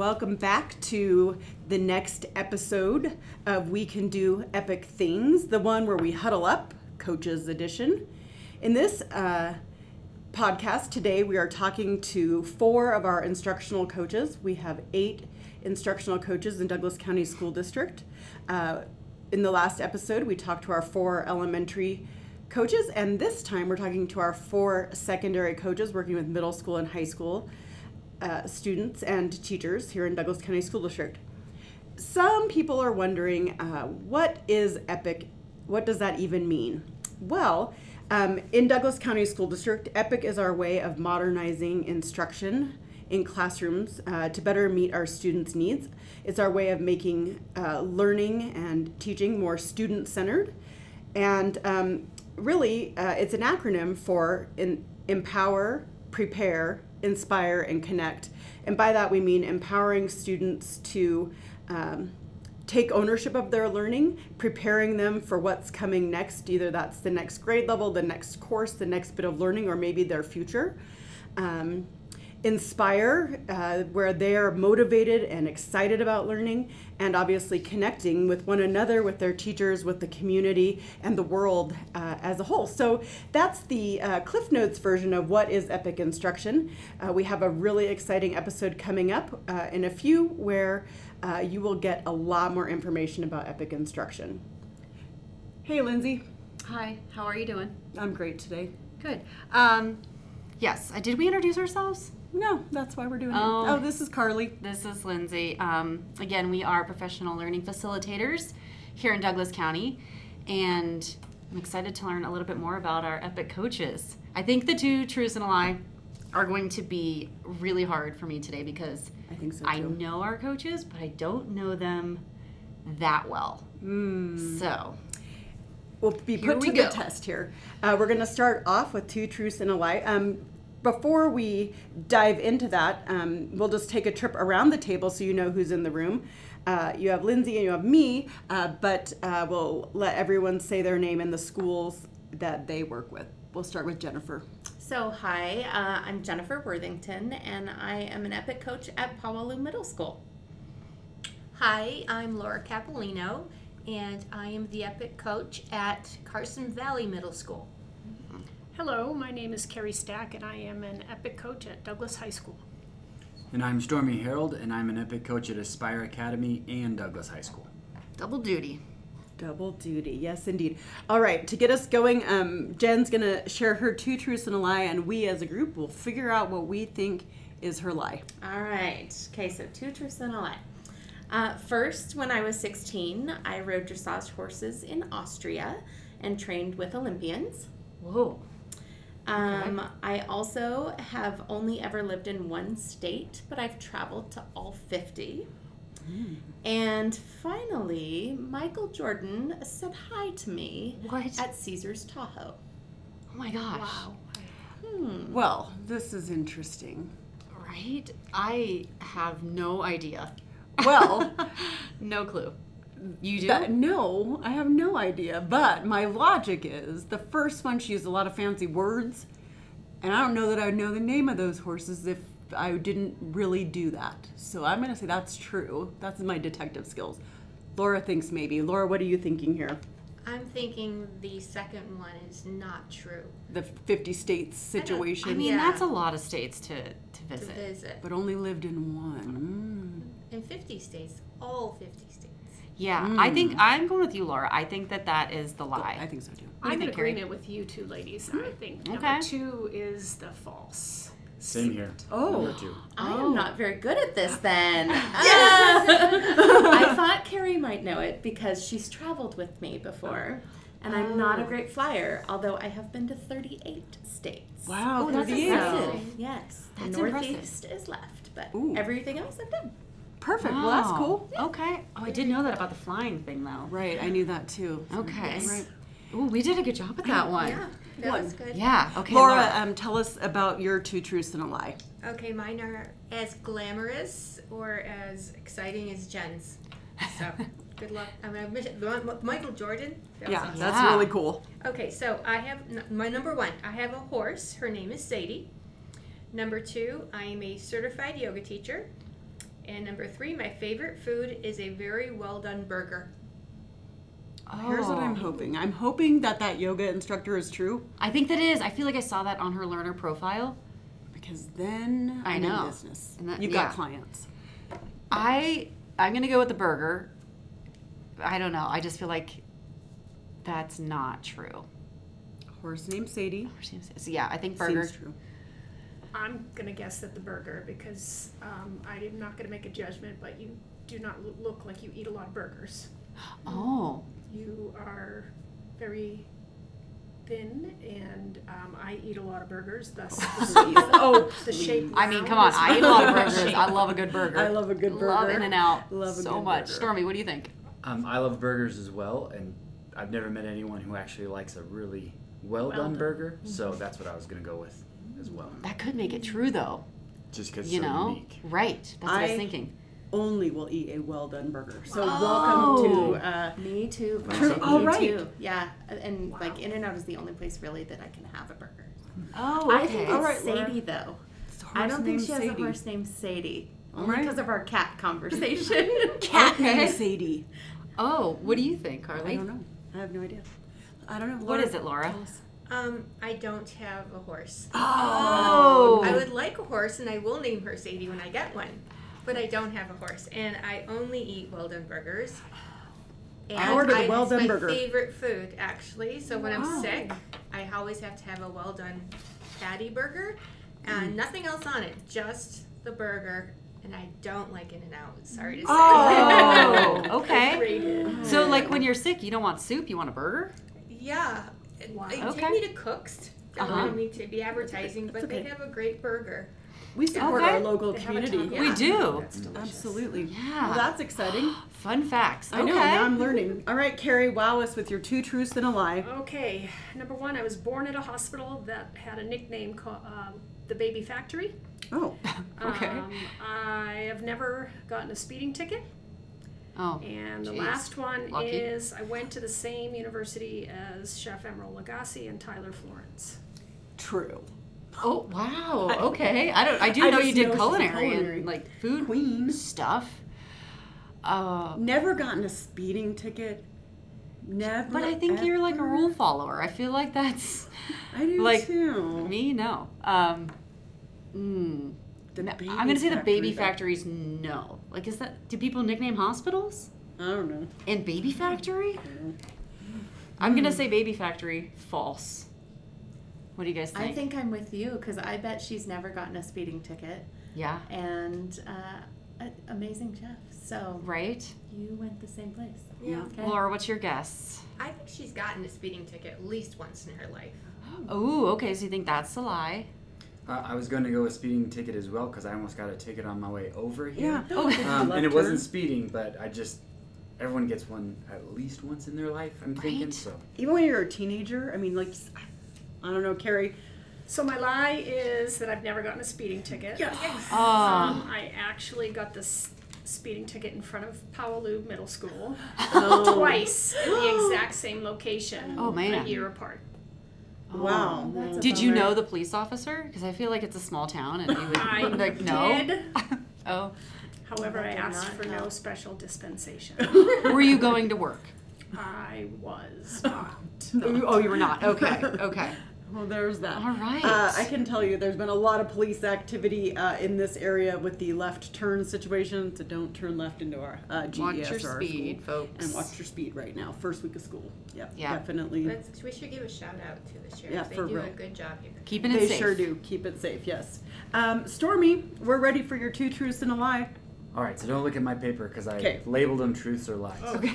welcome back to the next episode of We Can Do Epic Things, the one where we huddle up, Coaches Edition. In this uh, podcast today, we are talking to four of our instructional coaches. We have eight instructional coaches in Douglas County School District. Uh, in the last episode, we talked to our four elementary coaches, and this time we're talking to our four secondary coaches working with middle school and high school uh, students and teachers here in Douglas County School District. Some people are wondering uh, what is EPIC? What does that even mean? Well, um, in Douglas County School District, EPIC is our way of modernizing instruction in classrooms uh, to better meet our students' needs. It's our way of making uh, learning and teaching more student centered. And um, really, uh, it's an acronym for in, empower, prepare, inspire, and connect. And by that, we mean empowering students to um, take ownership of their learning, preparing them for what's coming next. Either that's the next grade level, the next course, the next bit of learning, or maybe their future. Um, inspire, uh, where they are motivated and excited about learning, and obviously connecting with one another, with their teachers, with the community, and the world uh, as a whole. So that's the uh, Cliff Notes version of what is Epic Instruction. Uh, we have a really exciting episode coming up uh, in a few where uh, you will get a lot more information about Epic Instruction. Hey, Lindsay. Hi, how are you doing? I'm great today. Good. Um, yes, uh, did we introduce ourselves? No, that's why we're doing Oh. it. Oh, this is Carly. This is Lindsay. Um, again, we are professional learning facilitators here in Douglas County, and I'm excited to learn a little bit more about our epic coaches. I think the two truths and a lie are going to be really hard for me today because I think so I know our coaches, but I don't know them that well. So, We'll be put we to the test here. Uh, we're going to start off with two truths and a lie. Um, before we dive into that, um, we'll just take a trip around the table so you know who's in the room. Uh, you have Lindsay and you have me, uh, but uh, we'll let everyone say their name and the schools that they work with. We'll start with Jennifer. So, hi, uh, I'm Jennifer Worthington, and I am an EPIC coach at Pau-Wa-Lu Middle School. Hi, I'm Laura Capolino, and I am the Epic coach at Carson Valley Middle School. Hello, my name is Carrie Stack, and I am an Epic coach at Douglas High School. And I'm Stormy Harold, and I'm an Epic coach at Aspire Academy and Douglas High School. double duty. Double duty, yes, indeed. All right, to get us going, um, Jen's going to share her two truths and a lie, and we as a group will figure out what we think is her lie. All right, okay, so two truths and a lie. Uh, first, when I was 16, I rode dressage horses in Austria and trained with Olympians. Whoa. Um, I also have only ever lived in one state, but I've traveled to all 50. And finally, Michael Jordan said hi to me What? at Caesar's Tahoe. Oh my gosh. Wow. Hmm. Well, this is interesting. Right? I have no idea. Well, no clue. You do? that- no, I have no idea. But my logic is the first one, she used a lot of fancy words. And I don't know that I would know the name of those horses if I didn't really do that. So I'm going to say that's true. That's my detective skills. Laura thinks maybe. Laura, what are you thinking here? I'm thinking the second one is not true The 50 states situation, I mean, Yeah. that's a lot of states to, to visit. to visit. visit. but only lived in one. In 50 states, all 50 states. Yeah, I think I'm going with you, Laura. I think that that is the Mm. I think so too. do you I'm in think, Carrie? agreement with you two ladies. I think number two is the false. Same here. Oh. Number two. I Oh. am not very good at this then. I thought Carrie might know it because she's traveled with me before. And I'm not a great flyer, although I have been to 38 states. Wow, Oh, that's 38. impressive. Yes. The That's Northeast is left, but Ooh. everything else I've done. Perfect. Well, that's Wow. cool. Okay. Oh, I didn't know that about the flying thing, though. Right, I knew that too. Okay. Right. Ooh, we did a good job with that one. Yeah, that One. was good. Yeah, Okay, Laura, um, tell us about your two truths and a lie. Okay, mine are as glamorous or as exciting as Jen's. So, good luck. I mean, I wish- the one Michael Jordan. that Yeah, awesome. that's Yeah. really cool. Okay, so I have my number one. I have a horse. Her name is Sadie. Number two, I am a certified yoga teacher. And number three, my favorite food is a very well done burger. Here's what I'm Oh. hoping. I'm hoping that that yoga instructor is true I think that is. I feel like I saw that on her learner profile. because then I I'm know. in business. That- You've yeah. got clients. I I'm gonna go with the burger. I don't know. I just feel like that's not true. Horse named Sadie. So yeah, I think burger. Seems true. I'm gonna guess that the burger because um, I'm not gonna make a judgment, but you do not lo- look like you eat a lot of burgers. Oh, You are very thin, and um, I eat a lot of burgers. Thus, the, Oh, the shape. I mean, come on. is I eat a lot of burgers. I love a good burger. I love a good burger. Love burger. In and Out. Love a so good much. burger. Stormy, what do you think? Um, I love burgers as well, and I've never met anyone who actually likes a really well, Well done done. burger. So that's what I was gonna go with as well, That could make it true though. just because You so know, unique. right? That's what I was thinking. Only will eat a well done burger. So Oh. welcome to. Uh, Me too. True. Me Oh, right. too. Yeah, and like In and Out is the only place really that I can have a burger. Oh, I think it's All right, Laura. Sadie though. it's a I horse don't think she has Sadie. a horse named Sadie. All Only right. because of our cat conversation. Cat Okay. named Sadie. Oh, what do you think, Carly? I don't know. I have no idea. I don't know. What Laura, is it, Laura? Um, I don't have a horse. Oh, I would like a horse, and I will name her Sadie when I get one. But I don't have a horse, and I only eat well done burgers. And I ordered a well done it's my favorite food, actually. So when Wow. I'm sick, I always have to have a well done patty burger, Mm. and nothing else on it, just the burger. And I don't like In and Out. Sorry to say. Oh, okay. Rated. So, like, when you're sick, you don't want soup. You want a burger. Yeah. Wow. Okay. take me to Cooks. Don't Uh-huh. want me to be advertising, but okay. they have a great burger. We support Okay. our local They community. taco. We do. That's delicious. Absolutely. Yeah. Well, that's exciting. Fun facts. I okay. know. Now I'm learning. All right, Carrie, wow us with your two truths and a lie. Okay, number one, I was born at a hospital that had a nickname called um, the Baby Factory. Oh, Okay. Um, I have never gotten a speeding ticket. Oh. And the Jeez. last one Lucky. is I went to the same university as Chef Emeril Lagasse and Tyler Florence. true. Oh wow. Okay. I don't. I do I know you did know culinary, culinary and like food Queen. stuff. Uh, Never gotten a speeding ticket. Never. but I think you're like a rule follower. I feel like that's I do like, too. me. No. Um. Mm, The baby I'm gonna say the baby factory, factories. No. Like, is that? Do people nickname hospitals. I don't know. and baby factory? I'm gonna say baby factory. False. What do you guys think? I think I'm with you because I bet she's never gotten a speeding ticket Yeah. and uh, amazing Jeff. So Right. you went the same place. Yeah. Okay. Laura, what's your guess? I think she's gotten a speeding ticket at least once in her life. Oh, okay. So you think that's a lie? Uh, I was going to go with speeding ticket as well because I almost got a ticket on my way over here. Yeah. Oh, Um, and it wasn't speeding, but I just everyone gets one at least once in their life. I'm thinking so. Even when you're a teenager, I mean, like, I don't know, Carrie. So my lie is that I've never gotten a speeding ticket. Yes. Oh. Um, I actually got this speeding ticket in front of Pau-Wa-Lu Middle School Oh. twice in the exact same location. Oh, man. A year apart. Oh, wow. That's a Did you know the police officer? Because I feel like it's a small town, and you would I like no. oh, However, I I asked for know. no special dispensation. were you going to work? I was not. Oh, you were not. Okay, okay. Well, there's that. All right. Uh, I can tell you there's been a lot of police activity uh, in this area with the left turn situation, so don't turn left into our uh, GES Watch your or our speed, school. folks. And watch your speed right now. First week of school. Yep, Yeah. definitely. Let's, we should give a shout out to the sheriffs. Yeah, they for do real. a good job here. Keeping it safe. They safe. sure do. Keep it safe, yes. Um, Stormy, we're ready for your two truths and a lie. All right, so don't look at my paper because I 'Kay. labeled them truths or lies. Okay.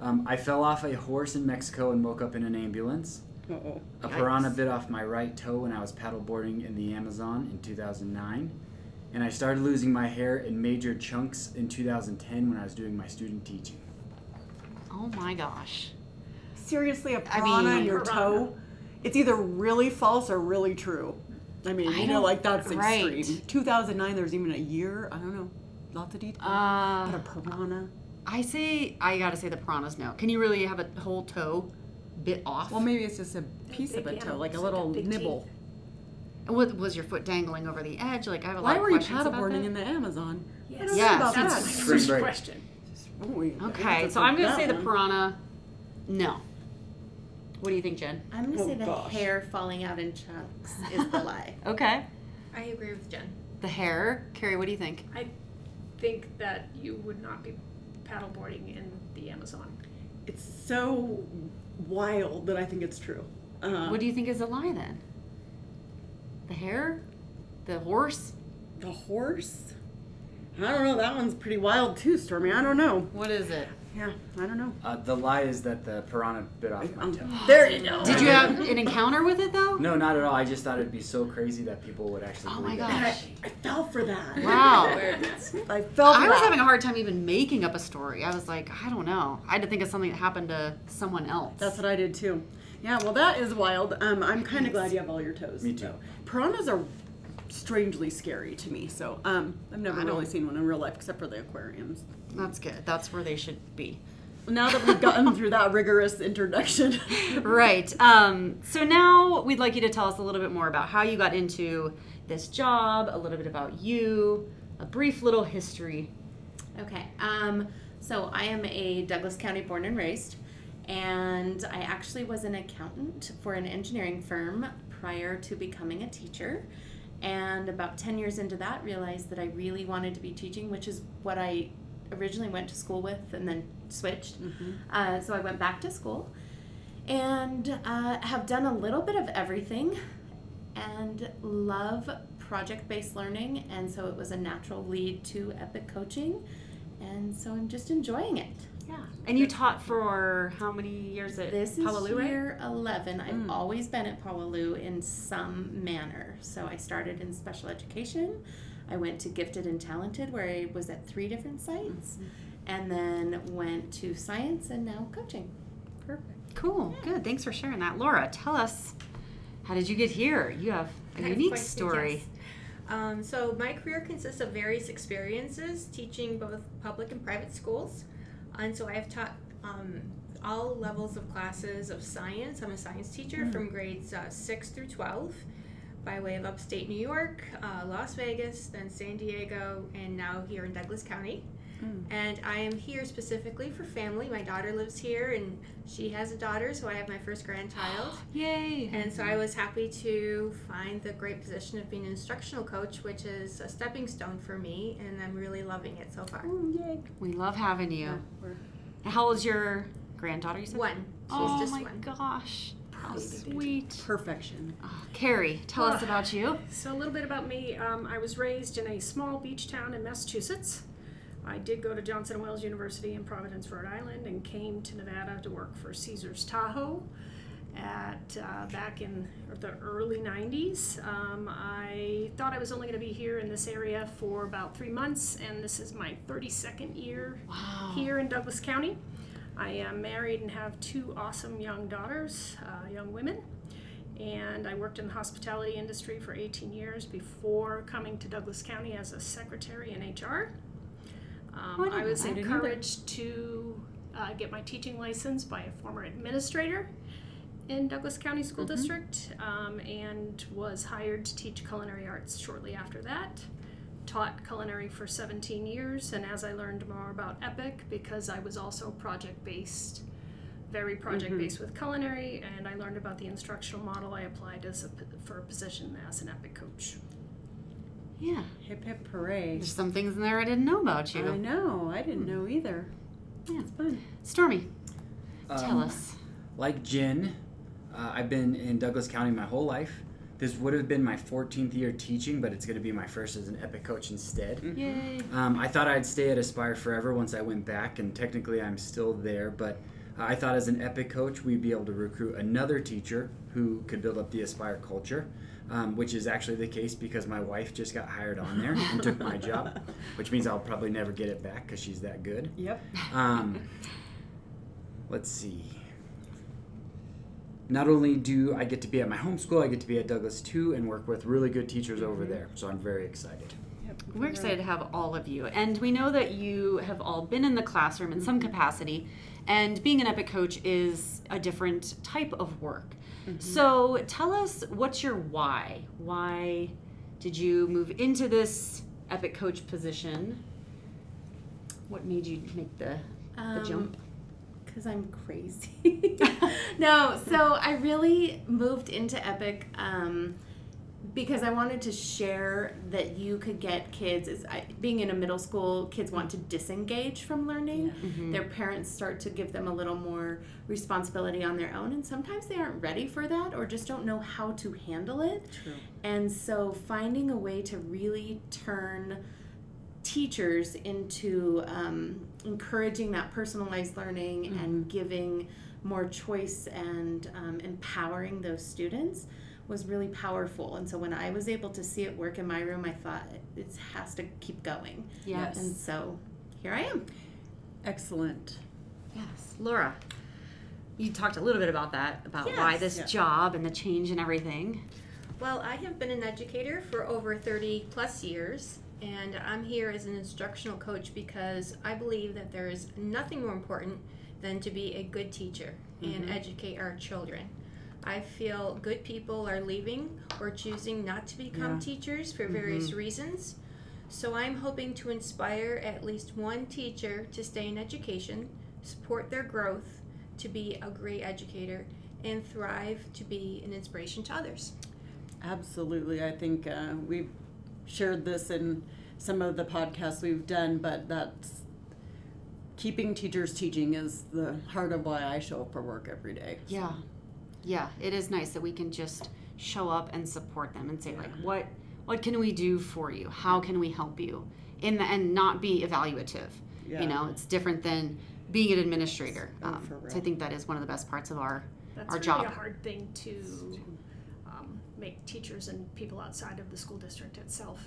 Um, I fell off a horse in Mexico and woke up in an ambulance. Uh-oh. A Yikes. piranha bit off my right toe when I was paddleboarding in the Amazon in 2009. And I started losing my hair in major chunks in 2010 when I was doing my student teaching. Oh my gosh. Seriously, a piranha in mean- your Piranha. toe? It's either really false or really true. I mean, I you know, like that's right. extreme. 2009, there's even a year. I don't know. Lots of details. Uh, but a piranha. I say I gotta say the piranhas no. Can you really have a whole toe bit off? Well, maybe it's just a piece big of a toe, like a like little big nibble. What was your foot dangling over the edge? Like I have a lot Why of were you questions about paddleboarding that. in the Amazon? Yes. I don't know Yes. about That's that. my first question. Oh, Okay, so I'm gonna that say the piranha. No. What do you think, Jen? I'm gonna Oh, say the gosh. hair falling out in chunks is the lie. Okay. I agree with Jen. The hair. Carrie, what do you think? I think that you would not be paddleboarding in the Amazon. It's so wild that I think it's true. Uh, What do you think is a lie then? The hair? The horse? the horse? I don't know. That one's pretty wild too, Stormy. I don't know. What is it? Yeah, I don't know. Uh, the lie is that the piranha bit off my Um, toe. there you go. Did you have an encounter with it though? No, not at all. I just thought it'd be so crazy that people would actually Oh believe my it. I, gosh. I fell for that. Wow. I fell for I was that. having a hard time even making up a story. I was like, I don't know. I had to think of something that happened to someone else. That's what I did too. Yeah, well, that is wild. Um, I'm kind of glad you have all your toes. Me too. though. Piranhas are strangely scary to me. So um, I've never I really don't- seen one in real life except for the aquariums. That's good. That's where they should be. Now that we've gotten through that rigorous introduction, right. Um, so now we'd like you to tell us a little bit more about how you got into this job, a little bit about you, a brief little history. Okay. Um, so I am a Douglas County born and raised, and I actually was an accountant for an engineering firm prior to becoming a teacher. And about 10 years into that, realized that I really wanted to be teaching, which is what I originally went to school with and then switched. Uh, so I went back to school and uh, have done a little bit of everything and love project based learning. And so it was a natural lead to Epic Coaching. And so I'm just enjoying it. Yeah. And you taught for how many years at This is Pau-Wa-Lu, right? year 11. I've Mm. always been at Pau-Wa-Lu in some manner. So I started in special education. I went to Gifted and Talented, where I was at three different sites, and then went to science and now coaching. perfect. Cool. Good. Thanks for sharing that. Laura, tell us how did you get here? You have a I have unique questions, story. yes. Um, so my career consists of various experiences teaching both public and private schools, and so I have taught um, all levels of classes of science. I'm a science teacher from grades uh, six through twelve, by way of upstate New York, uh, Las Vegas, then San Diego, and now here in Douglas County. Mm. And I am here specifically for family. My daughter lives here, and she has a daughter, so I have my first grandchild. Yay. And so I was happy to find the great position of being an instructional coach, which is a stepping stone for me, and I'm really loving it so far. Yay. We love having you. Yeah, we're- How old's your granddaughter? You said? One. She's oh just my one. gosh. How sweet. Perfection. Oh, Carrie, tell us Ah. about you. So a little bit about me. Um, I was raised in a small beach town in Massachusetts. I did go to Johnson and Wales University in Providence, Rhode Island, and came to Nevada to work for Caesar's Tahoe. At uh, back in the early '90s, um, I thought I was only going to be here in this area for about three months, and this is my 32nd year Wow. here in Douglas County. I am married and have two awesome young daughters, uh, young women. And I worked in the hospitality industry for 18 years before coming to Douglas County as a secretary in HR. Um, Oh, I I was. I encouraged to uh, get my teaching license by a former administrator in Douglas County School Mm-hmm. District um, and was hired to teach culinary arts shortly after that taught culinary for 17 years and as i learned more about epic because i was also project based very project based with culinary and i learned about the instructional model i applied as a, for a position as an epic coach Yeah. Hip hip hooray. There's some things in there I didn't know about you. I know. I didn't know either. Yeah. It's fun. Stormy, tell Um, us. Like Jen, uh, I've been in Douglas County my whole life. This would have been my 14th year teaching, but it's going to be my first as an Epic coach instead. Yay. Um, I thought I'd stay at Aspire forever once I went back, and technically I'm still there. But uh, I thought as an Epic coach, we'd be able to recruit another teacher who could build up the Aspire culture, um, which is actually the case because my wife just got hired on there and took my job, which means I'll probably never get it back because she's that good. Yep. Um, let's see. Not only do I get to be at my home school, I get to be at Douglas too and work with really good teachers over there. So I'm very excited. Yep. We're excited to have all of you. And we know that you have all been in the classroom in some capacity. And being an Epic coach is a different type of work. So tell us what's your why? Why did you move into this epic coach position? What made you make the, the Um, jump? because I'm crazy. no, so I really moved into Epic um, because I wanted to share that you could get kids. Is I, being in a middle school, kids want to disengage from learning. Their parents start to give them a little more responsibility on their own, and sometimes they aren't ready for that or just don't know how to handle it. True. And so, finding a way to really turn teachers into um, encouraging that personalized learning and giving more choice and um, empowering those students was really powerful. And so when I was able to see it work in my room, I thought it has to keep going. Yes. And so here I am. Excellent. Yes. Laura, you talked a little bit about that, about why this Yeah. job and the change and everything. Well, I have been an educator for over 30 plus years, and I'm here as an instructional coach because I believe that there is nothing more important than to be a good teacher and mm-hmm. educate our children. I feel good people are leaving or choosing not to become Yeah. teachers for various reasons. So I'm hoping to inspire at least one teacher to stay in education, support their growth, to be a great educator, and thrive to be an inspiration to others. Absolutely. I think uh, we've shared this in some of the podcasts we've done, but that's keeping teachers teaching is the heart of why I show up for work every day. Yeah. Yeah. It is nice that we can just show up and support them and say, like, what what can we do for you? How can we help you? In the and not be evaluative. Yeah. You know, it's different than being an administrator. Oh, Um, for so I think that is one of the best parts of our That's our really job. a hard thing to um, make teachers and people outside of the school district itself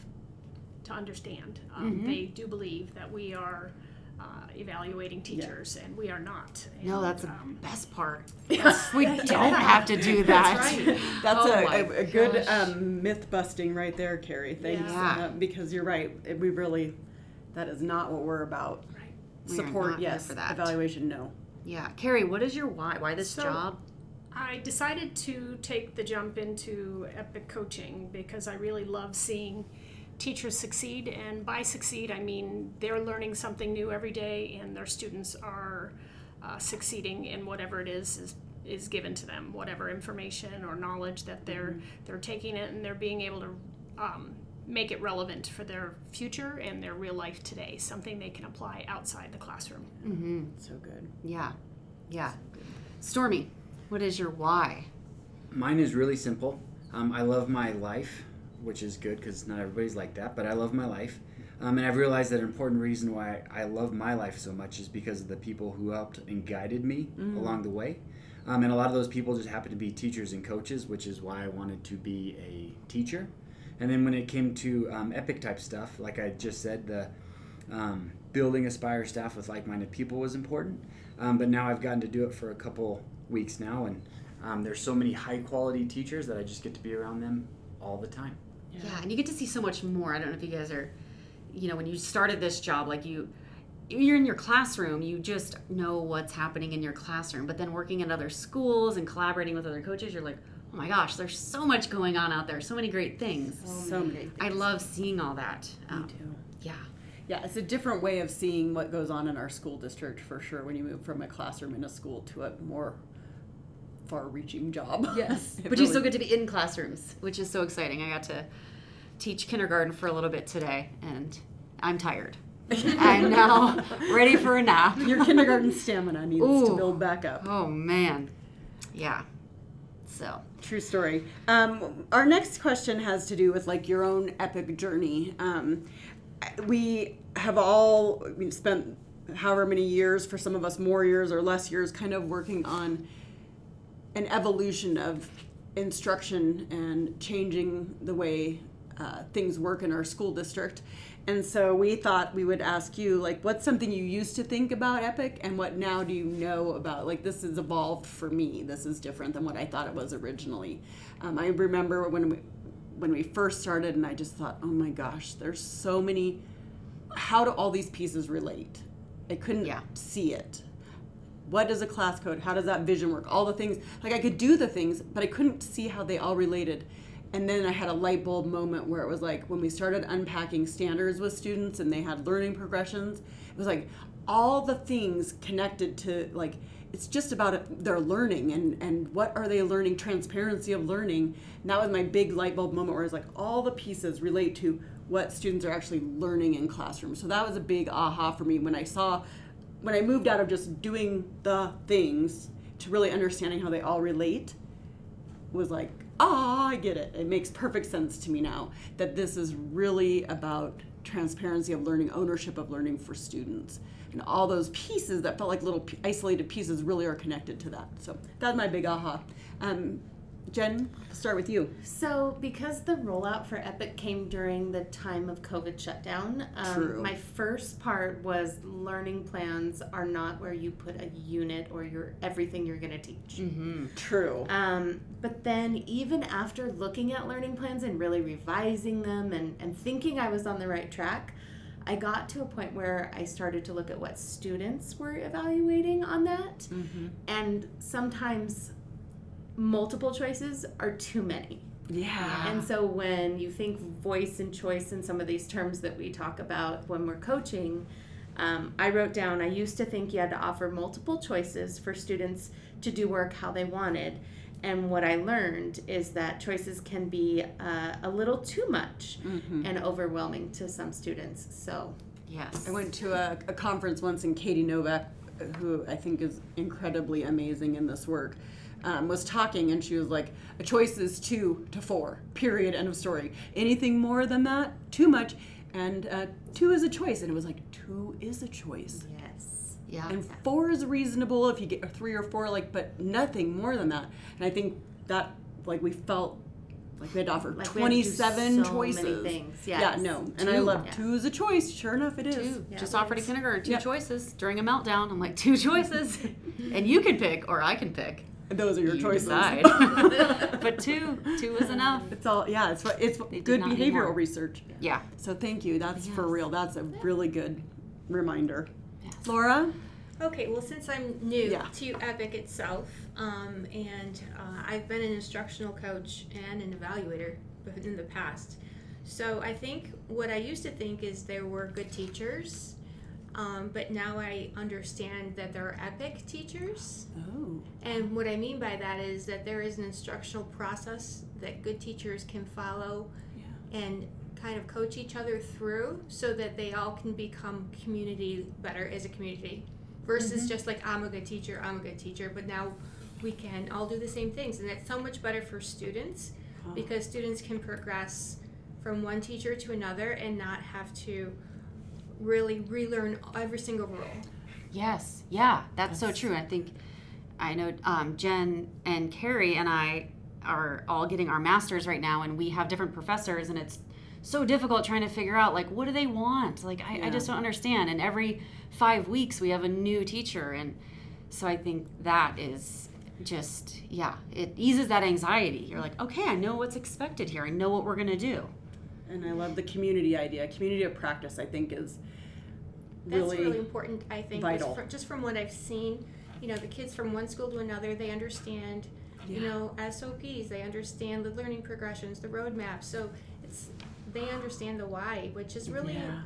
to understand. Um, Mhm. They do believe that we are uh, evaluating teachers, and we are not. No, And, that's the um, best part. we don't have to do that. right. That's Oh a, my a, a good gosh. um, myth busting right there, Carrie. Thanks. Yeah. Uh, because you're right. It- We really, that is not what we're about. right. We are Support, not here yes. for that. Evaluation, no. Yeah, Carrie, what is your why? Why this So- job? I decided to take the jump into Epic coaching because I really love seeing teachers succeed. And by succeed, I mean they're learning something new every day, and their students are uh, succeeding in whatever it is is is given to them, whatever information or knowledge that they're they're taking it, and they're being able to. Um, make it relevant for their future and their real life today something they can apply outside the classroom Mm-hmm. So good. Yeah, yeah. Stormy, what is your why? Mine is really simple. Um, I love my life, which is good because not everybody's like that, but I love my life. Um, and I've realized that an important reason why I love my life so much is because of the people who helped and guided me along the way. Um, and a lot of those people just happen to be teachers and coaches, which is why I wanted to be a teacher. And then when it came to um, epic type stuff, like I just said, the um, building Aspire staff with like minded people was important. Um, but now I've gotten to do it for a couple weeks now, and um, there's so many high quality teachers that I just get to be around them all the time. Yeah. and you get to see so much more. I don't know if you guys are, you know, when you started this job, like you, you're in your classroom, you just know what's happening in your classroom. But then working at other schools and collaborating with other coaches, you're like, oh my gosh, there's so much going on out there, so many great things. So many. I love seeing all that. Um, Me too. yeah. Yeah, it's a different way of seeing what goes on in our school district for sure when you move from a classroom in a school to a more far reaching job. Yes, It but you really- still get to be in classrooms, which is so exciting. I got to teach kindergarten for a little bit today, and I'm tired. I'm now ready for a nap. Your kindergarten stamina needs to build back up. Oh man, yeah. So True story. Um, our next question has to do with like your own epic journey. Um, we have all I mean, spent however many years, for some of us more years or less years, kind of working on an evolution of instruction and changing the way uh, things work in our school district. And so we thought we would ask you, like, what's something you used to think about Epic, and what now do you know about? Like, this has evolved for me. This is different than what I thought it was originally. Um, I remember when we when we first started, and I just thought, oh my gosh, there's so many. How do all these pieces relate? I couldn't Yeah. see it what is a class code? How does that vision work? All the things. Like I could do the things, but I couldn't see how they all related. And then I had a light bulb moment where it was like when we started unpacking standards with students and they had learning progressions, it was like all the things connected to like it's just about their learning and and what are they learning transparency of learning and that was my big light bulb moment where it's like all the pieces relate to what students are actually learning in classrooms so that was a big aha for me when i saw when i moved out of just doing the things to really understanding how they all relate was like ah i get it. It makes perfect sense to me now that this is really about transparency of learning ownership of learning for students. And all those pieces that felt like little isolated pieces really are connected to that. So that's my big aha. Um, jen I'll start with you So, because the rollout for Epic came during the time of COVID shutdown, um, my first part was learning plans are not where you put a unit or your everything you're going to teach. mm-hmm. true Um, but then, even after looking at learning plans and really revising them and, and thinking I was on the right track, I got to a point where I started to look at what students were evaluating on that. mm-hmm. And sometimes multiple choices are too many. yeah And so when you think voice and choice and some of these terms that we talk about when we're coaching, um, I wrote down I used to think you had to offer multiple choices for students to do work how they wanted. And what I learned is that choices can be uh, a little too much mm-hmm. and overwhelming to some students. So, Yes. I went to a, a conference once and Katie Novak, who I think is incredibly amazing in this work, um, was talking and she was like, a choice is two to four, period, end of story. Anything more than that, too much. And uh, two is a choice. And it was like, two is a choice. yes. Yeah. And four is reasonable if you get a three or four, like, but nothing more than that. And I think that, like, we felt like we had to offer Like we had to 27 so choices. many things. Yeah, no. And I love Yeah. two is a choice. Sure enough, it is. Two. Yeah, Just it offered in is. kindergarten, two Yeah. choices during a meltdown. I'm like, two choices. and you can pick, or I can pick. Those are your You choices. decide. but two, two is enough. It's all yeah. It's it's They good behavioral research. Yeah. So thank you. That's for real. That's a really good reminder. Yes. Laura, Okay, well, since I'm new Yeah. to Epic itself, um, and uh, I've been an instructional coach and an evaluator in the past, so I think what I used to think is there were good teachers, um, but now I understand that there are Epic teachers. oh, And what I mean by that is that there is an instructional process that good teachers can follow yeah, and kind of coach each other through so that they all can become community better as a community versus just like I'm a good teacher, I'm a good teacher, but now we can all do the same things and that's so much better for students Oh. because students can progress from one teacher to another and not have to really relearn every single rule. Yes, yeah, that's, so true. I think I know um, Jen and Carrie and I are all getting our masters right now, and we have different professors, and it's so difficult trying to figure out like what do they want. Like I, I just don't understand. And every five weeks we have a new teacher, and so I think that is just yeah, it eases that anxiety. You're like, okay, I know what's expected here. I know what we're gonna do. And I love the community idea. Community of practice, I think, is That's really, really, important, I think, vital. fr- just from what I've seen. You know, the kids from one school to another, they understand, you know, SOPs, they understand the learning progressions, the roadmaps. So it's they understand the why, which is really Yeah.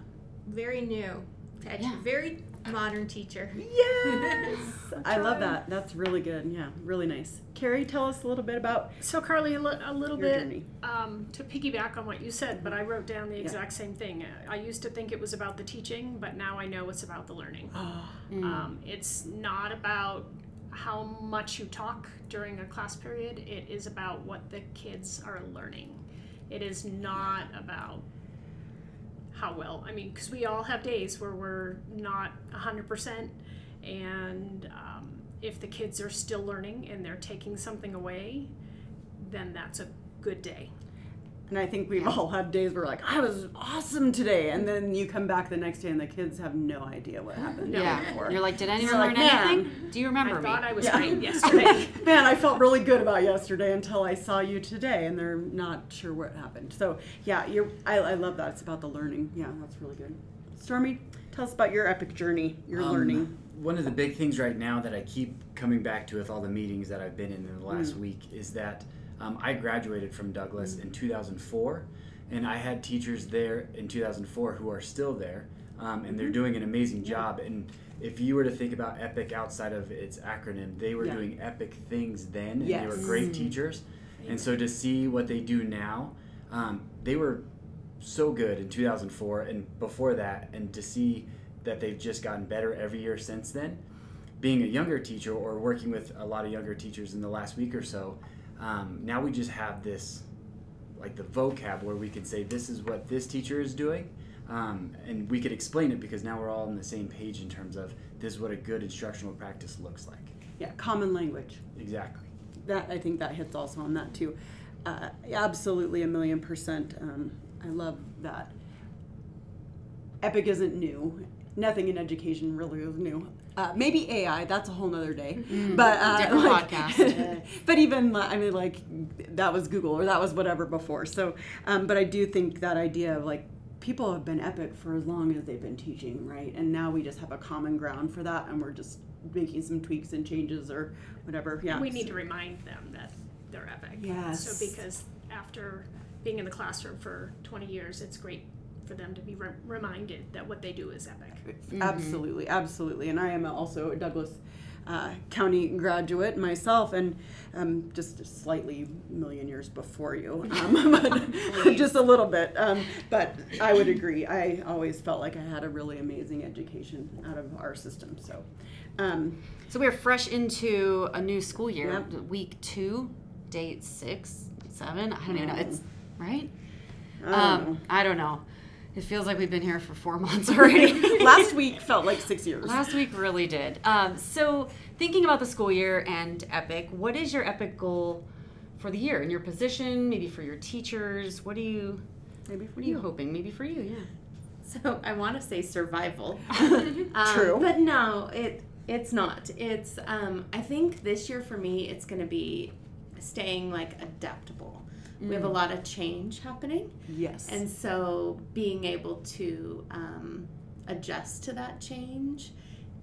very new. To edu- Yeah. Very modern teacher. Yes, I love that. That's really good. Yeah, really nice. Carrie, tell us a little bit about So Carly, a, li- a little bit journey. um, to piggyback on what you said, but I wrote down the Yeah. exact same thing. I used to think it was about the teaching, but now I know it's about the learning. Oh, Mm. Um, it's not about how much you talk during a class period. It is about what the kids are learning. It is not about how well. I mean, because we all have days where we're not hundred percent, and um, if the kids are still learning and they're taking something away, then that's a good day. And I think we've all had days where like I was awesome today, and then you come back the next day and the kids have no idea what happened. the Yeah, before. you're like, did anyone You're learn like, anything? Do you remember I me? thought I was Yeah. great yesterday. Man, I felt really good about yesterday until I saw you today, and they're not sure what happened. So yeah, you're. I, I love that. It's about the learning. Yeah, that's really good. Stormy, tell us about your epic journey, your Um, learning. One of the big things right now that I keep coming back to with all the meetings that I've been in in the last week is that um, I graduated from Douglas in 2004, and I had teachers there in 2004 who are still there, um, and they're doing an amazing job. And if you were to think about EPIC outside of its acronym, they were Yeah. doing epic things then, and they were great teachers. And so to see what they do now, um, they were so good in 2004 and before that, and to see that they've just gotten better every year since then. Being a younger teacher or working with a lot of younger teachers in the last week or so, um, now we just have this, like the vocab where we can say this is what this teacher is doing, um, and we could explain it because now we're all on the same page in terms of this is what a good instructional practice looks like. Yeah, common language. Exactly. That I think that hits also on that too. Uh, absolutely a million percent. Um, I love that. Epic isn't new. Nothing in education really is new. Uh, maybe AI. That's a whole nother day. But uh, Different like- podcast. but even I mean, like that was Google or that was whatever before. So, um, but I do think that idea of like people have been epic for as long as they've been teaching, right? And now we just have a common ground for that, and we're just making some tweaks and changes or whatever. Yeah, We need to remind them that they're epic. Yes. So because after being in the classroom for 20 years, it's great for them to be re- reminded that what they do is epic. Absolutely, absolutely. And I am also a Douglas uh, County graduate myself, and um, just slightly million years before you, um, but just a little bit. Um, but I would agree. I always felt like I had a really amazing education out of our system. So, um, So we're fresh into a new school year, Yep. week two, date six, seven. I don't even know. It's right. I don't Um, I don't know. It feels like we've been here for four months already. last week felt like six years. Last week really did. Um, so, thinking about the school year and Epic, what is your Epic goal for the year in your position? Maybe for your teachers? What do you? Maybe for What are you you. hoping? Maybe for you, yeah. So I want to say survival. True. Um, but no, it it's not. It's um, I think this year for me it's going to be staying like adaptable. We have a lot of change happening, Yes. and so being able to um, adjust to that change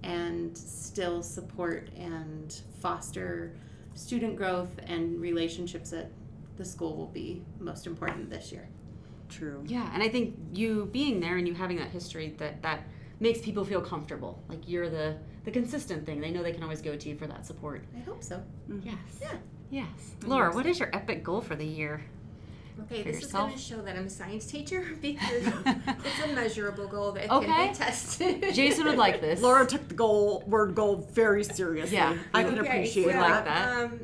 and still support and foster student growth and relationships at the school will be most important this year. True. Yeah, and I think you being there and you having that history that that makes people feel comfortable. Like you're the the consistent thing. They know they can always go to you for that support. I hope so. Yes. Yeah. Yes. Laura, what is your epic goal for the year? Okay, For this is going to show that I'm a science teacher because it's a measurable goal that Okay. can be tested. Jason would like this. Laura took the goal word goal very seriously. Yeah. I can Okay, appreciate so, like that. that. Um,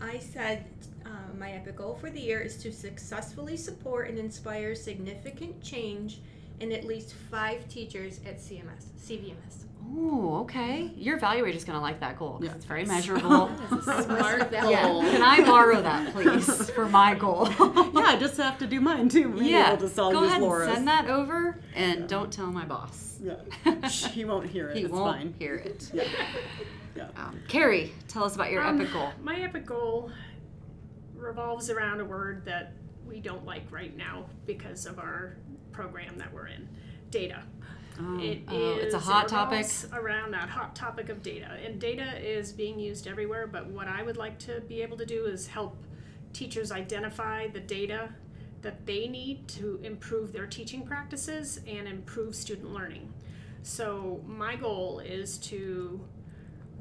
I said uh, my epic goal for the year is to successfully support and inspire significant change in at least five teachers at CMS, CVMS. Oh, okay. Your evaluator's gonna like that goal 'cause Yeah. it's very measurable. Smart goal. yeah. Can I borrow that, please, for my goal? yeah, I just have to do mine too. Be yeah. able to sell Go use ahead Laura's. and send that over, and don't tell my boss. Yeah. He won't hear it. He it's won't fine. hear it. Yeah. Yeah. Um, Carrie, tell us about your Um, epic goal. My epic goal revolves around a word that we don't like right now because of our program that we're in data. Oh, It oh, it's a hot topic. Around that hot topic of data. And data is being used everywhere, but what I would like to be able to do is help teachers identify the data that they need to improve their teaching practices and improve student learning. So, my goal is to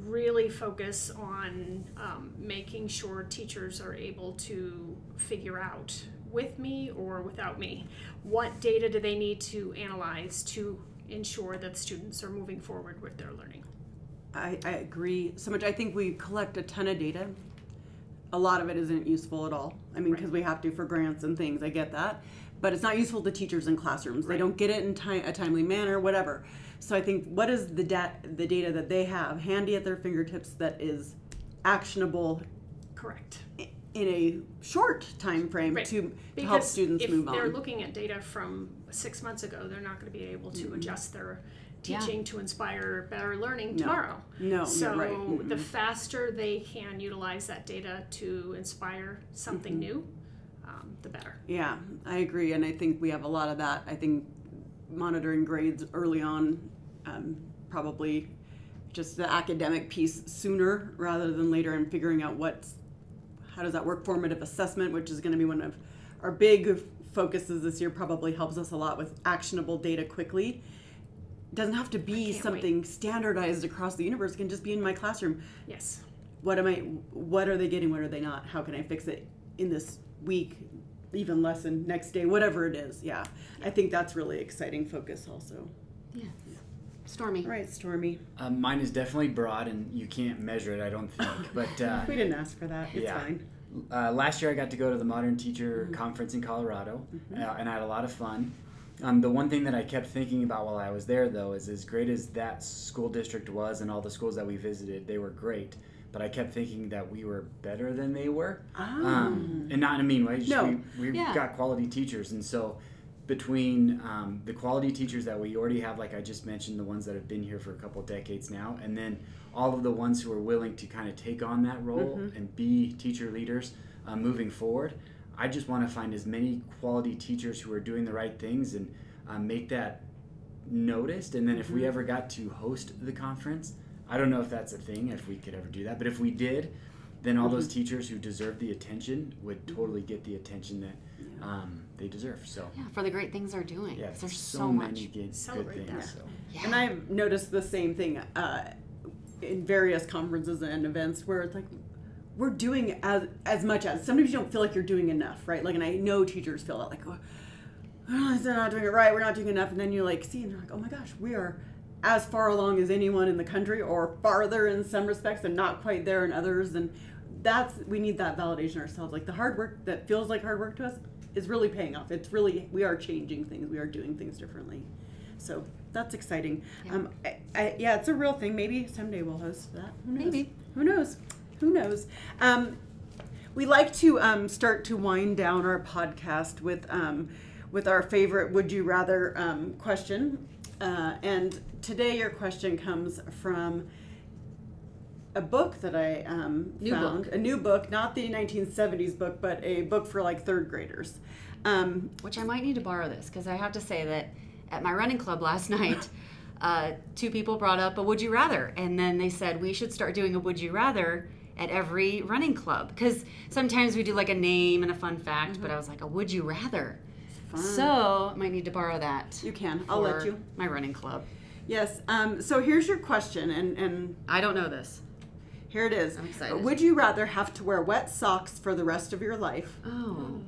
really focus on um, making sure teachers are able to figure out with me or without me what data do they need to analyze to ensure that students are moving forward with their learning. I, I agree so much. I think we collect a ton of data. A lot of it isn't useful at all. I mean, because we have to for grants and things. I get that, but it's not useful to teachers in classrooms. They don't get it in time, a timely manner, whatever. So I think what is the dat- the data that they have handy at their fingertips that is actionable Correct. In a short time frame Right. to, Because help students move on. if they're looking at data from six months ago, they're not going to be able to adjust their Yeah. teaching to inspire better learning No. tomorrow. no, So right. the Mhm. faster they can utilize that data to inspire something new, um, the better. Yeah, I agree, and I think we have a lot of that. I think monitoring grades early on, um, probably just the academic piece sooner rather than later, and figuring out what's how does that work. Formative assessment, which is going to be one of our big focuses this year, probably helps us a lot with actionable data quickly. Doesn't have to be something standardized across the universe. It can just be in my classroom Yes. what am I what are they getting what are they not how can I fix it in this week even lesson next day whatever it is yeah I think that's really exciting focus also Yeah. Stormy. Right, Stormy Um, mine is definitely broad, and you can't measure it, I don't think. But uh, we didn't ask for that it's Yeah. fine uh, last year I got to go to the Modern Teacher Mm-hmm. Conference in Colorado, uh, and I had a lot of fun. Um, the one thing that I kept thinking about while I was there, though, is as great as that school district was and all the schools that we visited, they were great. But I kept thinking that we were better than they were, um, and not in a mean way. Just. No. we, we Yeah. got quality teachers, and so between um, the quality teachers that we already have, like I just mentioned, the ones that have been here for a couple decades now, and then all of the ones who are willing to kind of take on that role Mm-hmm. and be teacher leaders uh, moving forward. I just want to find as many quality teachers who are doing the right things and uh, make that noticed. And then if Mm-hmm. we ever got to host the conference, I don't know if that's a thing, if we could ever do that, but if we did, then all Mm-hmm. those teachers who deserve the attention would totally get the attention that um, they deserve. So, Yeah, for the great things they're doing. yeah, 'cause there's so, so, much. many good, good Celebrate things. that. So. Yeah. and I've noticed the same thing uh, in various conferences and events where it's like we're doing as as much as sometimes you don't feel like you're doing enough right like and I know teachers feel that like oh, oh, they're not doing it right we're not doing enough and then you like see and you're like oh my gosh we are as far along as anyone in the country or farther in some respects and not quite there in others and that's we need that validation ourselves like the hard work that feels like hard work to us is really paying off. It's really we are changing things. We are doing things differently. So that's exciting. Yeah. um, I, I, yeah it's a real thing. Maybe someday we'll host that. Who knows? Maybe. who knows? Who knows? Um, we like to um, start to wind down our podcast with um, with our favorite would you rather um, question. Uh, and today your question comes from a book that I um, New found book. a new book not the 1970s book but a book for like third graders um, Which I might need to borrow this because I have to say that at my running club last night, uh, two people brought up a would you rather. And then they said we should start doing a would you rather at every running club because sometimes we do like a name and a fun fact, but I was like, a would you rather? So I might need to borrow that. you can I'll let you My running club. yes um, so here's your question and and I don't know this. Here it is I'm excited. would you rather have to wear wet socks for the rest of your life Oh.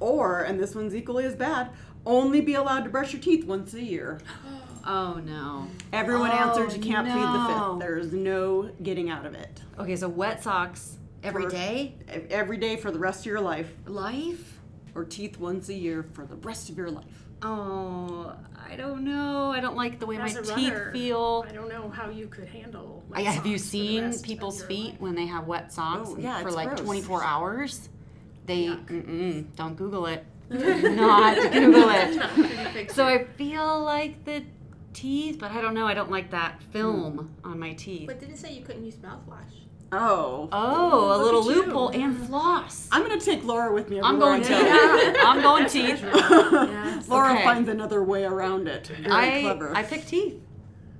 or and this one's equally as bad only be allowed to brush your teeth once a year Oh no. everyone Oh, answered you can't plead the oh, no. fifth there's no getting out of it Okay, so wet socks every For- day? Every day for the rest of your life Life? or teeth once a year for the rest of your life Oh, I don't know. I don't like the way As my teeth runner, feel. I don't know how you could handle. I, wet have you socks for the seen rest people's feet life. when they have wet oh, socks Oh, yeah, for like gross. 24 hours? They mm-mm, don't Google it. Do not Google it. Not a. So I feel like the teeth, but I don't know. I don't like that film hmm. on my teeth. But didn't say you couldn't use mouthwash. Oh Oh, a little at you. loophole and floss. i'm gonna take laura with me I'm going I teeth. I'm going teeth. Yes. laura Okay. finds another way around it very I clever I pick teeth.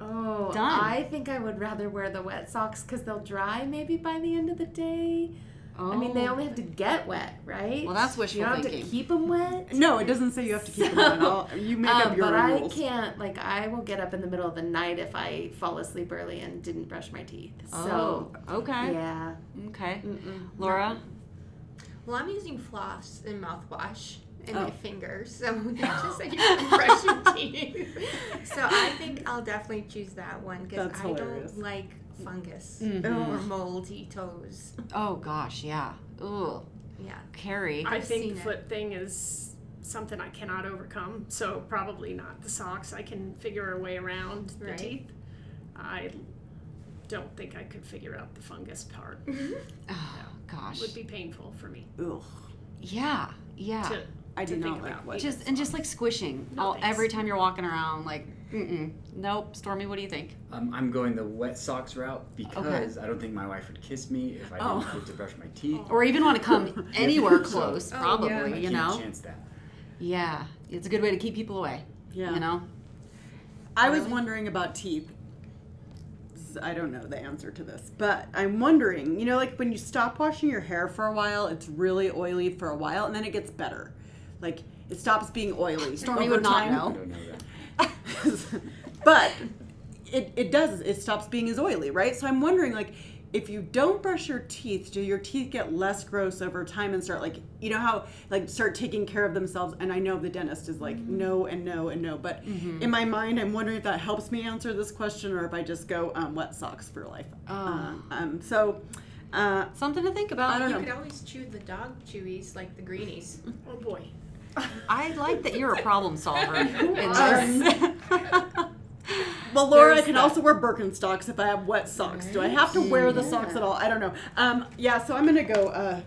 Oh, Done. I think I would rather wear the wet socks because they'll dry maybe by the end of the day. I mean, they Oh. only have to get wet, right? Well, that's wishful You don't have to keep them wet. no it doesn't say you have to keep them on all you make Um, up your but own I can't. Like, I will get up in the middle of the night if I fall asleep early and didn't brush my teeth. So, oh, okay. yeah. Okay. Mm-mm. Laura? Well, I'm using floss and mouthwash in Oh. my fingers, so that's just like you can brush your teeth. So I think I'll definitely choose that one because I hilarious. don't like fungus Mhm. or moldy toes. Oh gosh, yeah. Ooh, Yeah. Carrie. I I've think seen the it. foot thing is something I cannot overcome. So probably not the socks. I can figure a way around the Right. teeth. I don't think I could figure out the fungus part. Oh gosh. It would be painful for me Ugh. Yeah, yeah. to I do not think like about. wet just and just like squishing No, all every time you're walking around. Like, mm-mm. Nope. Stormy, what do you think? Um, I'm going the wet socks route because I don't think my wife would kiss me if I didn't Oh. get to brush my teeth. Or even want to come anywhere close? Oh, Probably, yeah. I you can't know. chance that. Yeah, it's a good way to keep people away. Yeah. You know? I was wondering about teeth. I don't know the answer to this, but I'm wondering, you know, like when you stop washing your hair for a while, it's really oily for a while and then it gets better. Like it stops being oily. Stormy over would not time. I know. Don't know that. but it, it does it stops being as oily right so i'm wondering like if you don't brush your teeth do your teeth get less gross over time and start like you know how like start taking care of themselves and i know the dentist is like no and no and no but in my mind i'm wondering if that helps me answer this question or if i just go um, wet socks for life uh, um, so uh, Something to think about. I don't You know. could always chew the dog chewies like the greenies. Oh boy. I like that you're a problem solver in this. Well, Laura, I There's can that. also wear Birkenstocks if I have wet socks. Do I have to wear the socks at all? I don't know. Um, yeah, so I'm gonna go. Uh,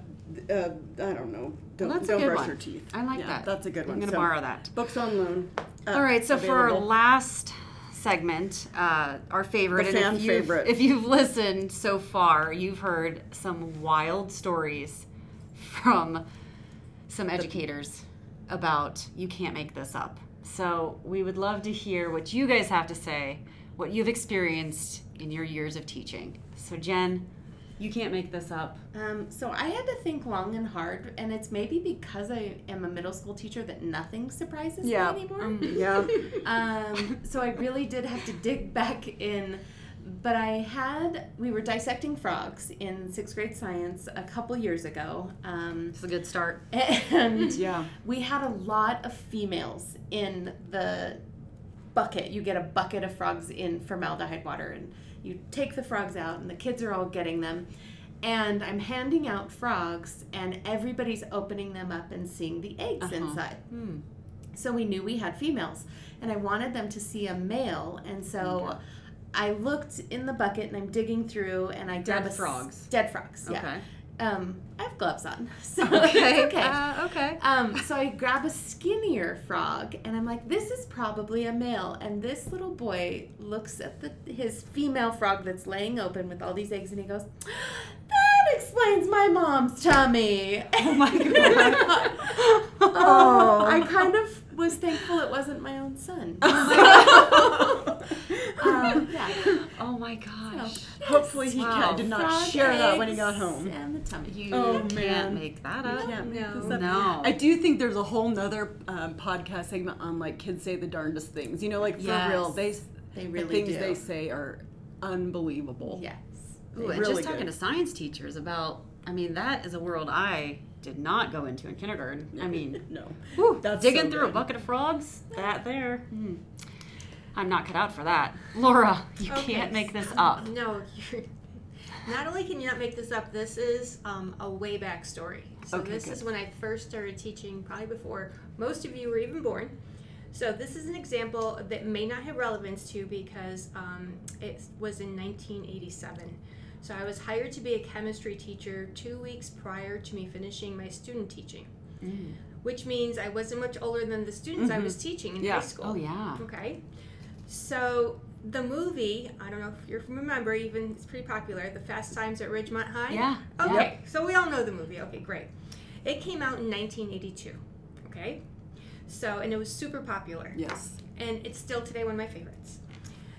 uh, I don't know. Don't, that's a don't good brush one. your teeth. I like Yeah, that. That's a good one. I'm going to So, borrow that. Books on loan. uh, All right, so for our available. last segment, uh, our favorite, The and fan if you've, favorite. if you've listened so far, you've heard some wild stories from some educators about you can't make this up. So we would love to hear what you guys have to say, what you've experienced in your years of teaching. So Jen, you can't make this up. Um, so I had to think long and hard, and it's maybe because I am a middle school teacher that nothing surprises Yeah. me anymore. Mm. Yeah. um, so I really did have to dig back in. But I had, we were dissecting frogs in sixth grade science a couple years ago. Um, It's a good start. and Yeah. we had a lot of females in the bucket. You get a bucket of frogs in formaldehyde water, and you take the frogs out, and the kids are all getting them. And I'm handing out frogs, and everybody's opening them up and seeing the eggs Uh-huh. inside. Hmm. So we knew we had females, and I wanted them to see a male, and so. I looked in the bucket and I'm digging through and I grab Dead a s- frogs. Dead frogs, yeah. Okay. Um, I have gloves on, so Okay. okay. Uh, okay. Um, so I grab a skinnier frog and I'm like, this is probably a male. And this little boy looks at the, his female frog that's laying open with all these eggs and he goes, that explains my mom's tummy. Oh my god. oh, I kind of was thankful it wasn't my own son. um, yeah. Oh my gosh. Hopefully he Wow. did not Frog share that when he got home. And the tummy. You Oh, can't man. make that up. No. up. No. I do think there's a whole nother um, podcast segment on like kids say the darndest things. You know, like for Yes. real, they They the really things do. they say are unbelievable. Yes. Ooh, and Really just talking good. to science teachers about, I mean, that is a world I did not go into in kindergarten. I mean, no. whew, That's digging so through a bucket of frogs, that there. hmm. I'm not cut out for that. Laura, you Okay. can't make this up. No, you're. Not only can you not make this up, this is um, a way back story. So Okay, this good. is when I first started teaching, probably before most of you were even born. So this is an example that may not have relevance to because um, it was in 1987. So I was hired to be a chemistry teacher two weeks prior to me finishing my student teaching, Mm. which means I wasn't much older than the students I was teaching in Yeah. high school. Oh, yeah. Okay. So the movie, I don't know if you remember, even it's pretty popular, The Fast Times at Ridgemont High. Yeah. Okay, so we all know the movie. Okay, great. It came out in 1982. Okay. So, and it was super popular. Yes. And it's still today one of my favorites.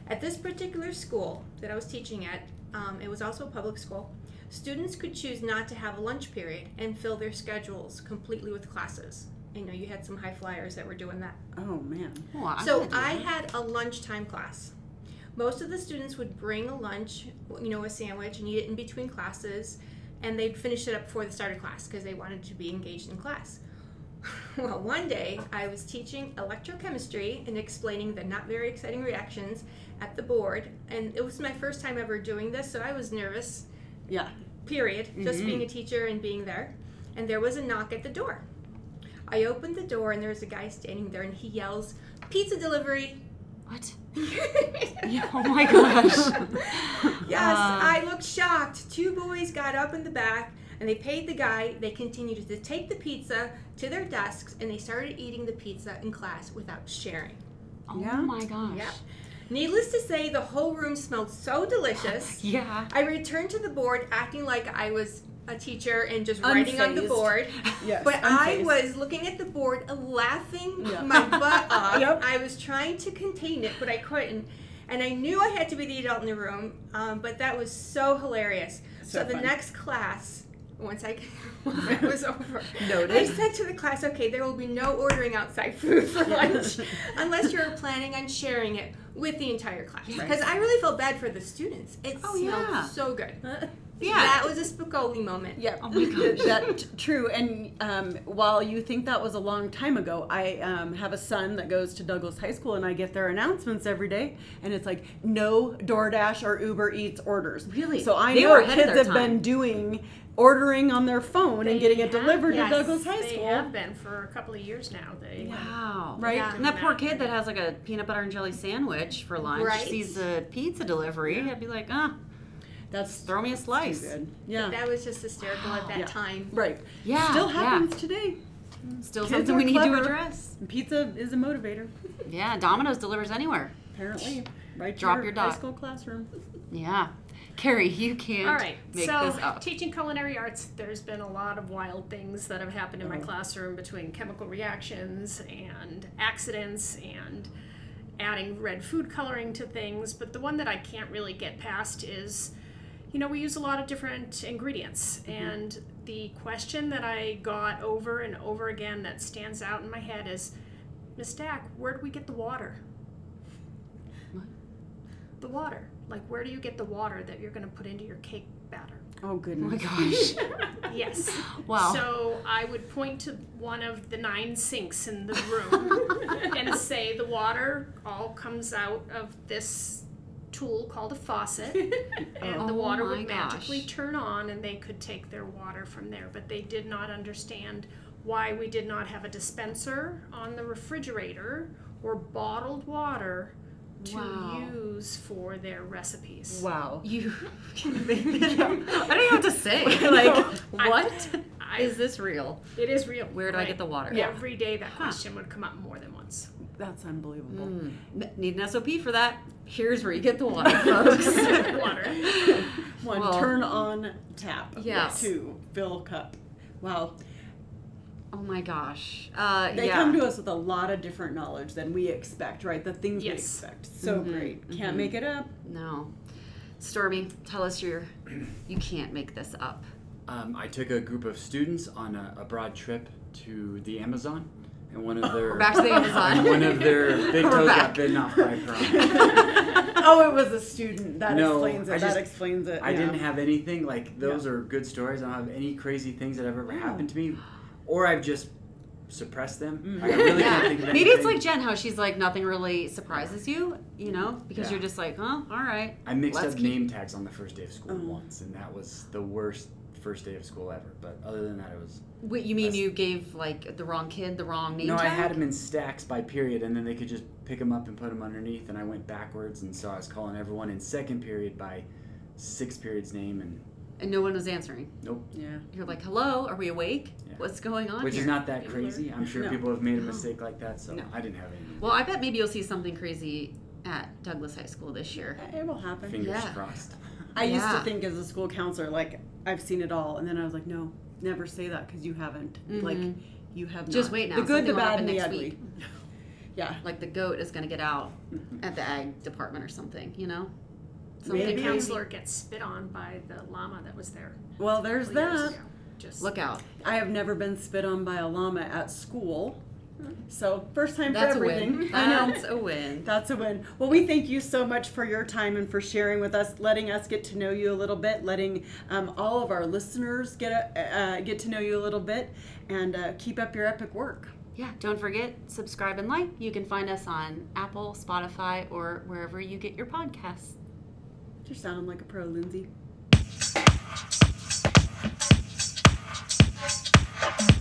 At this particular school that I was teaching at, um, it was also a public school. Students could choose not to have a lunch period and fill their schedules completely with classes. I know you had some high flyers that were doing that. Oh man. Oh, I'm So I had a lunchtime class. Most of the students would bring a lunch, you know, a sandwich, and eat it in between classes, and they'd finish it up before the start of class because they wanted to be engaged in class. well, one day I was teaching electrochemistry and explaining the not very exciting reactions at the board, and it was my first time ever doing this, so I was nervous. Yeah. Period. Just Mhm. being a teacher and being there, and there was a knock at the door. I opened the door, and there was a guy standing there, and he yells, "Pizza delivery!" What? yeah. Oh my gosh. Yes, Uh, I looked shocked. Two boys got up in the back and they paid the guy. They continued to take the pizza to their desks and they started eating the pizza in class without sharing. Oh Yeah? my gosh. Yeah. Needless to say, the whole room smelled so delicious. Yeah. I returned to the board acting like I was a teacher and just writing on the board. Yes, But I was looking at the board, laughing Yeah. my butt off. Yep. I was trying to contain it, but I couldn't. And I knew I had to be the adult in the room, um, but that was so hilarious. So, So the fun. next class, once I once it was over, Noted. I said to the class, "Okay, there will be no ordering outside food for lunch unless you're planning on sharing it with the entire class." Because I really felt bad for the students. It Oh, smelled yeah. so good. Yeah. that was a Spicoli moment. Yeah. Oh my gosh. that true. And um, while you think that was a long time ago, I um, have a son that goes to Douglas High School, and I get their announcements every day, and it's like no DoorDash or Uber Eats orders. Really? So I They know kids have been doing ordering on their phone and getting it have, delivered yes, to Douglas High School. They School. have been for a couple of years now. They Wow. Right? Yeah. And that poor kid that has like a peanut butter and jelly sandwich for lunch Right. sees a pizza delivery. I'd be like, ah, That's throw me a slice. too good. Yeah. That was just hysterical at that Yeah. time. right. Yeah. Still yeah. happens today. Still Kids something we need to address. Pizza is a motivator, Yeah, Domino's delivers anywhere. apparently. Right. Drop your your high school classroom. Yeah. Carrie, you can't All right. make so, this up. teaching culinary arts, there's been a lot of wild things that have happened in my mm-hmm. classroom between chemical reactions and accidents and adding red food coloring to things. But the one that I can't really get past is, you know, we use a lot of different ingredients. Mm-hmm. And the question that I got over and over again that stands out in my head is, Miss Stack, where do we get the water? What? The water. Like, where do you get the water that you're going to put into your cake batter? Oh Oh goodness. my gosh. Yes. Wow. So I would point to one of the nine sinks in the room and say the water all comes out of this tool called a faucet and oh the Oh water would magically gosh. turn on and they could take their water from there but they did not understand why we did not have a dispenser on the refrigerator or bottled water to Wow. use for their recipes Wow. You can make that up. I don't know what to say. Like, I- what I- is this real? it is real Where do I get the water? Yeah. Every day that question would come up more than once. That's unbelievable. Mm. Need an SOP for that. Here's where you get the water, folks. Water. One, Well- turn on tap. Yeah. Two, fill cup. Wow. Oh my gosh. Uh, They yeah. come to us with a lot of different knowledge than we expect, right? The things we expect. So Mhm, great. Can't mhm. make it up. no. Stormy, tell us your. You can't make this up. Um, I took a group of students on a broad trip to the Amazon, and one of their We're back to the Amazon. one of their big toes got bitten off by a piranha. oh, it was a student. That No, explains it. I just- that explains it. I yeah. didn't have anything like those are good stories. I don't have any crazy things that have ever Wow. happened to me, or I've just suppressed them. Mm. Like, I really yeah. can't think of Maybe it's like Jen, how she's like nothing really surprises you, you know, because Yeah. you're just like, huh, all right. I mixed up keep- name tags on the first day of school Oh. once, and that was the worst first day of school ever. But other than that, it was. Wait, you mean That's- you gave like the wrong kid the wrong name no, tag? I had them in stacks by period, and then they could just pick them up and put them underneath, and I went backwards, and so I was calling everyone in second period by sixth period's name, and and no one was answering. Nope. Yeah. You're like, hello, are we awake? Yeah. What's going on which here? is not that People are- crazy. I'm sure No. people have made a No. mistake like that, so No. I didn't have any. Well, I bet maybe you'll see something crazy at Douglas High School this year. It will happen. Fingers Yeah. crossed. I used to think as a school counselor, like I've seen it all, and then I was like, no, never say that because you haven't. Like Mhm. you have Just not. wait now. The good, Something the will bad, happen and the next ugly. week. Yeah. Like the goat is going to get out at the ag department or something, you know? Something Maybe. The counselor gets spit on by the llama that was there. Well, there's a years that. Just Look out. I have never been spit on by a llama at school. So first time That's a for everything. win. I know. That's a win. That's a win. Well, we thank you so much for your time and for sharing with us, letting us get to know you a little bit, letting um, all of our listeners get a, uh, get to know you a little bit, and uh, keep up your epic work. Yeah, don't forget, subscribe and like. You can find us on Apple, Spotify, or wherever you get your podcasts. You're sounding like a pro, Lindsay. Thank you.